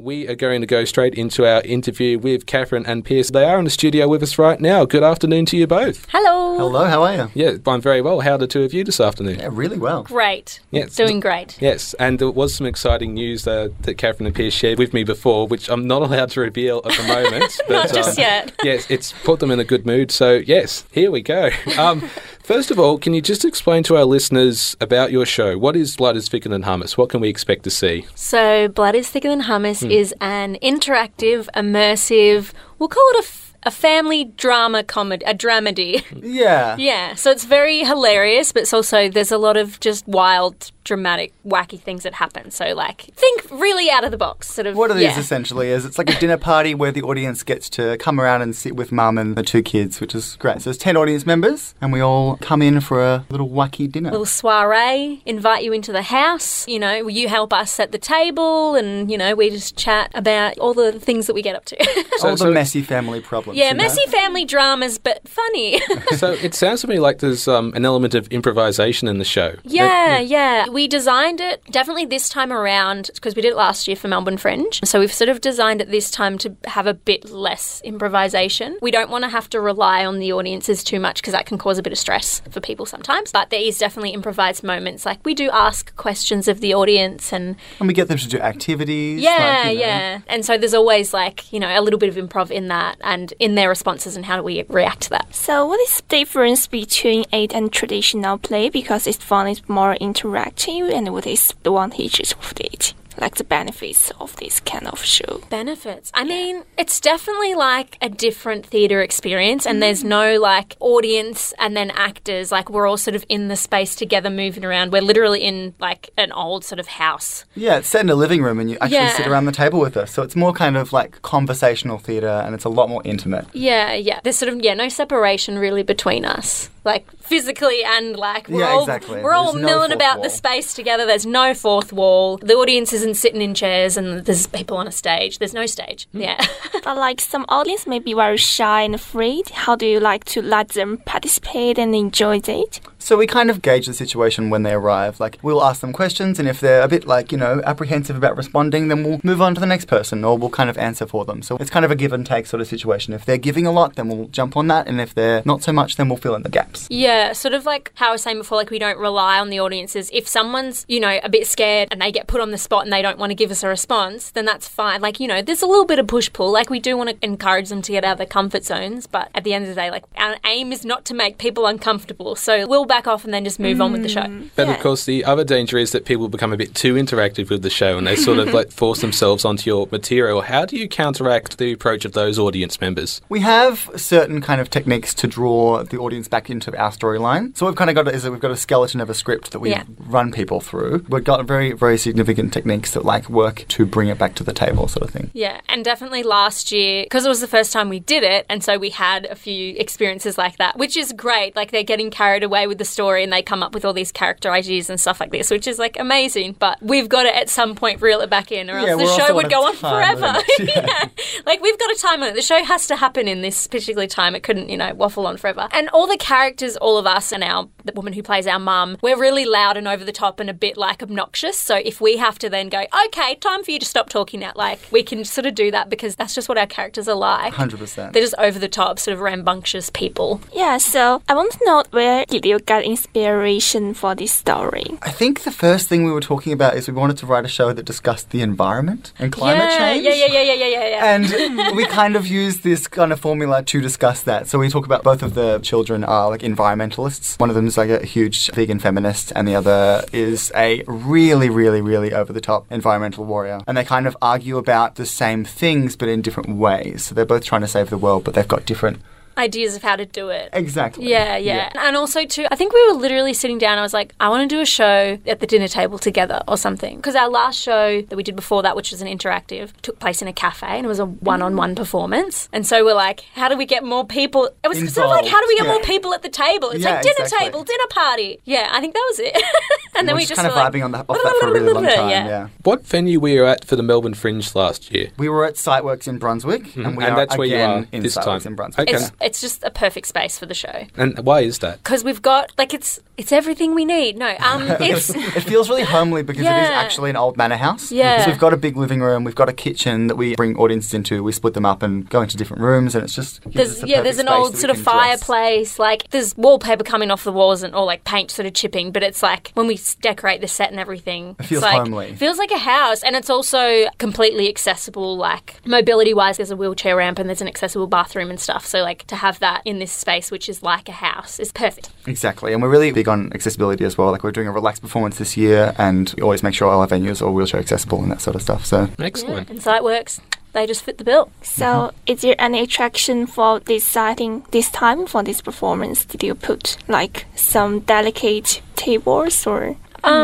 We are going to go straight into our interview with Catherine and Pierce. They are in the studio with us right now. Good afternoon to you both. Hello. Hello, how are you? Yeah, I'm very well. How are the two of you this afternoon? Yeah, really well. Great. Yes. Doing great. Yes, and there was some exciting news uh, that Catherine and Pierce shared with me before, which I'm not allowed to reveal at the moment. but, Not just um, yet. yes, it's put them in a good mood. So, yes, here we go. Um, first of all, can you just explain to our listeners about your show? What is Blood is Thicker Than Hummus? What can we expect to see? So, Blood is Thicker Than Hummus Hmm. is an interactive, immersive, we'll call it a, f- a family drama comedy, a dramedy. Yeah. yeah. So it's very hilarious, but it's also, there's a lot of just wild, dramatic, wacky things that happen. So, like, think really out of the box, sort of. What it is yeah. essentially is it's like a dinner party where the audience gets to come around and sit with mum and the two kids, which is great. So there's 10 audience members and we all come in for a little wacky dinner. little soiree, invite you into the house. You know, you help us set the table, and you know, we just chat about all the things that we get up to. all the messy family problems. yeah, you know? messy family dramas, but funny. so, it sounds to me like there's um, an element of improvisation in the show. yeah, yeah. We designed it definitely this time around because we did it last year for Melbourne Fringe. So we've sort of designed it this time to have a bit less improvisation. We don't want to have to rely on the audiences too much because that can cause a bit of stress for people sometimes. But there is definitely improvised moments. Like we do ask questions of the audience and And we get them to do activities. Yeah, like, you know. yeah. And so there's always like, you know, a little bit of improv in that and in their responses and how do we react to that. So, what is the difference between it and traditional play? Because it's fun, it's more interactive, and what is the advantages of it? Like the benefits of this kind of show. Benefits. I mean, it's definitely like a different theatre experience and there's no like audience and then actors. Like we're all sort of in the space together moving around. We're literally in like an old sort of house. Yeah, it's set in a living room and you actually Yeah. sit around the table with us. So it's more kind of like conversational theatre and it's a lot more intimate. Yeah, yeah. There's sort of yeah, no separation really between us. Like physically and like we're Yeah, all exactly. we're all There's milling fourth about wall. the space together. There's no fourth wall. The audience isn't sitting in chairs and there's people on a stage. There's no stage. Hmm. Yeah. But like some audience may be very shy and afraid. How do you like to let them participate and enjoy it? So we kind of gauge the situation when they arrive. Like we'll ask them questions, and if they're a bit like you know apprehensive about responding, then we'll move on to the next person, or we'll kind of answer for them. So it's kind of a give and take sort of situation. If they're giving a lot, then we'll jump on that, and if they're not so much, then we'll fill in the gaps. Yeah, sort of like how I was saying before, like we don't rely on the audiences. If someone's, you know, a bit scared and they get put on the spot and they don't want to give us a response, then that's fine. Like, you know, there's a little bit of push pull. Like we do want to encourage them to get out of their comfort zones, but at the end of the day, like our aim is not to make people uncomfortable. So we'll back off and then just move on with the show. Mm. But Yeah. of course, the other danger is that people become a bit too interactive with the show and they sort of like force themselves onto your material. How do you counteract the approach of those audience members? We have certain kind of techniques to draw the audience back into our storyline. So what we've kind of got is that we've got a skeleton of a script that we Yeah. run people through. We've got very very significant techniques that like work to bring it back to the table, sort of thing. Yeah, and definitely last year, because it was the first time we did it, and so we had a few experiences like that, which is great. Like they're getting carried away with the story and they come up with all these character ideas and stuff like this, which is like amazing. But we've got to at some point reel it back in, or Yeah, else we're the show would go on forever. limit. yeah. like we've got a time on it. The show has to happen in this particular time. It couldn't, you know, waffle on forever. And all the characters, all of us, and our the woman who plays our mum, we're really loud and over the top and a bit like obnoxious. So if we have to then go, okay, time for you to stop talking now, like we can sort of do that because that's just what our characters are like. 100%. They're just over the top, sort of rambunctious people. Yeah, so I want to know where did you get inspiration for this story? I think the first thing we were talking about is we wanted to write a show that discussed the environment and climate yeah, change. yeah, yeah, yeah, yeah, yeah, yeah, yeah. And we kind of use this kind of formula to discuss that. So we talk about both of the children are like environmentalists. One of them is like a huge vegan feminist, and the other is a really, really, really over the top environmental warrior. And they kind of argue about the same things but in different ways. So they're both trying to save the world, but they've got different. Ideas of how to do it. Exactly. Yeah, yeah, yeah. And also, too, I think we were literally sitting down. I was like, I want to do a show at the dinner table together or something. Because our last show that we did before that, which was an interactive, took place in a cafe and it was a one on one performance. And so we're like, how do we get more people? It was sort of like, how do we get Involved, more people at the table? It's Yeah, like dinner exactly. table, dinner party. Yeah, I think that was it. and then We're just just kind of were like, vibing on that, off that for a really long time. yeah. What venue were you at for the Melbourne Fringe last year? We were at Siteworks in Brunswick, mm-hmm. and we and are that's where you again are in this Siteworks time. in Brunswick. Okay. It's, it's just a perfect space for the show And why is that? because we've got like it's it's everything we need. No, um, it's it feels really homely because it is actually an old manor house. Yeah. So we've got a big living room, we've got a kitchen that we bring audiences into. We split them up and go into different rooms, and it's just gives there's us a yeah, there's an space old sort of can dress. fireplace. Like there's wallpaper coming off the walls and all like paint sort of chipping. But it's like when we decorate the set and everything, It feels it's like, homely. Feels like a house, and it's also completely accessible. Like mobility wise, there's a wheelchair ramp and there's an accessible bathroom and stuff. So like to have that in this space, which is like a house, is perfect. Exactly, and we're really big on accessibility as well. Like we're doing a relaxed performance this year, and we always make sure all our venues are wheelchair accessible and that sort of stuff. So Excellent. And so it works. They just fit the bill. So, is there any attraction for this sighting this time for this performance? Did you put like some delicate tables or Um,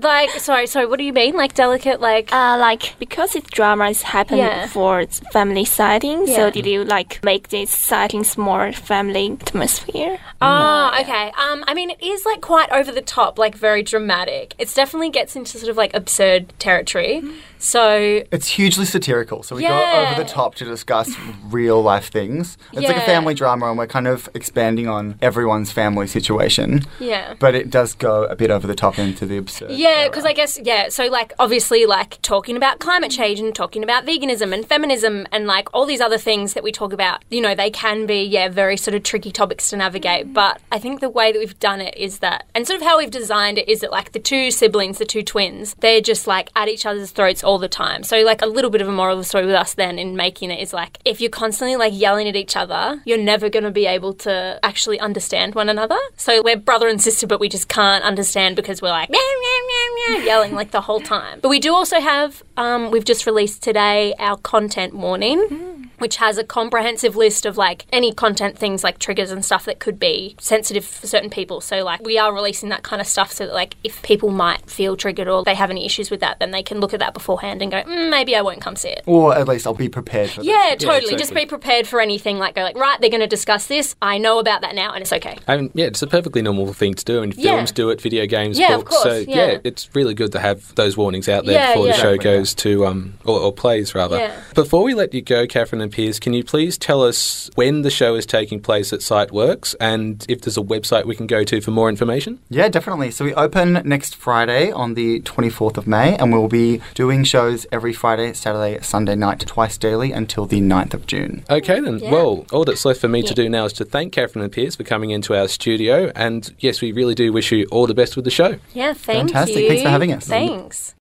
like sorry, sorry. What do you mean? Like delicate? Like uh, like because it's dramas happen Yeah. for family sighting? Yeah. So, did you like make these sightings more family atmosphere? Oh, okay. Um, I mean, it is like quite over the top, like very dramatic. It definitely gets into sort of like absurd territory. So it's hugely satirical. So we Yeah. go over the top to discuss real life things. It's like a family drama, and we're kind of expanding on everyone's family situation. yeah. But it does go a bit over the top into the absurd. Yeah, era. because I guess yeah. So like obviously like talking about climate change and talking about veganism and feminism and like all these other things that we talk about, you know, they can be yeah very sort of tricky topics to navigate. Mm-hmm. But I think the way that we've done it is that, and sort of how we've designed it is that like the two siblings, the two twins, they're just like at each other's throats all the time. So like a little bit of a moral of the story with us then in making it is like if you're constantly like yelling at each other, you're never going to be able to actually understand one another. So we're brother and sister, but we just can't understand because we're like meow, meow, meow, meow, yelling like the whole time. But we do also have, um, we've just released today our content warning. Which has a comprehensive list of like any content things like triggers and stuff that could be sensitive for certain people. So like we are releasing that kind of stuff so that like if people might feel triggered or they have any issues with that, then they can look at that beforehand and go, mm, maybe I won't come see it. Or at least I'll be prepared for Yeah, this. totally. Just exactly. be prepared for anything. Like, go like, right, they're going to discuss this. I know about that now, and it's okay. And yeah, it's a perfectly normal thing to do. And Yeah. films do it, video games, Yeah, of books. so course, yeah. yeah. it's really good to have those warnings out there Yeah, before yeah. the show Exactly, goes to um or, or plays rather. Yeah. Before we let you go, Catherine and Piers, can you please tell us when the show is taking place at Siteworks and if there's a website we can go to for more information? Yeah, definitely. So we open next Friday on the 24th of May, and we'll be doing shows every Friday, Saturday, Sunday night, twice daily until the 9th of June. Okay then. Yeah. Well, all that's left for me to do now is to thank Catherine and Piers for coming into our studio. And yes, we really do wish you all the best with the show. Yeah, thank Fantastic. you. Thanks for having us. Thanks.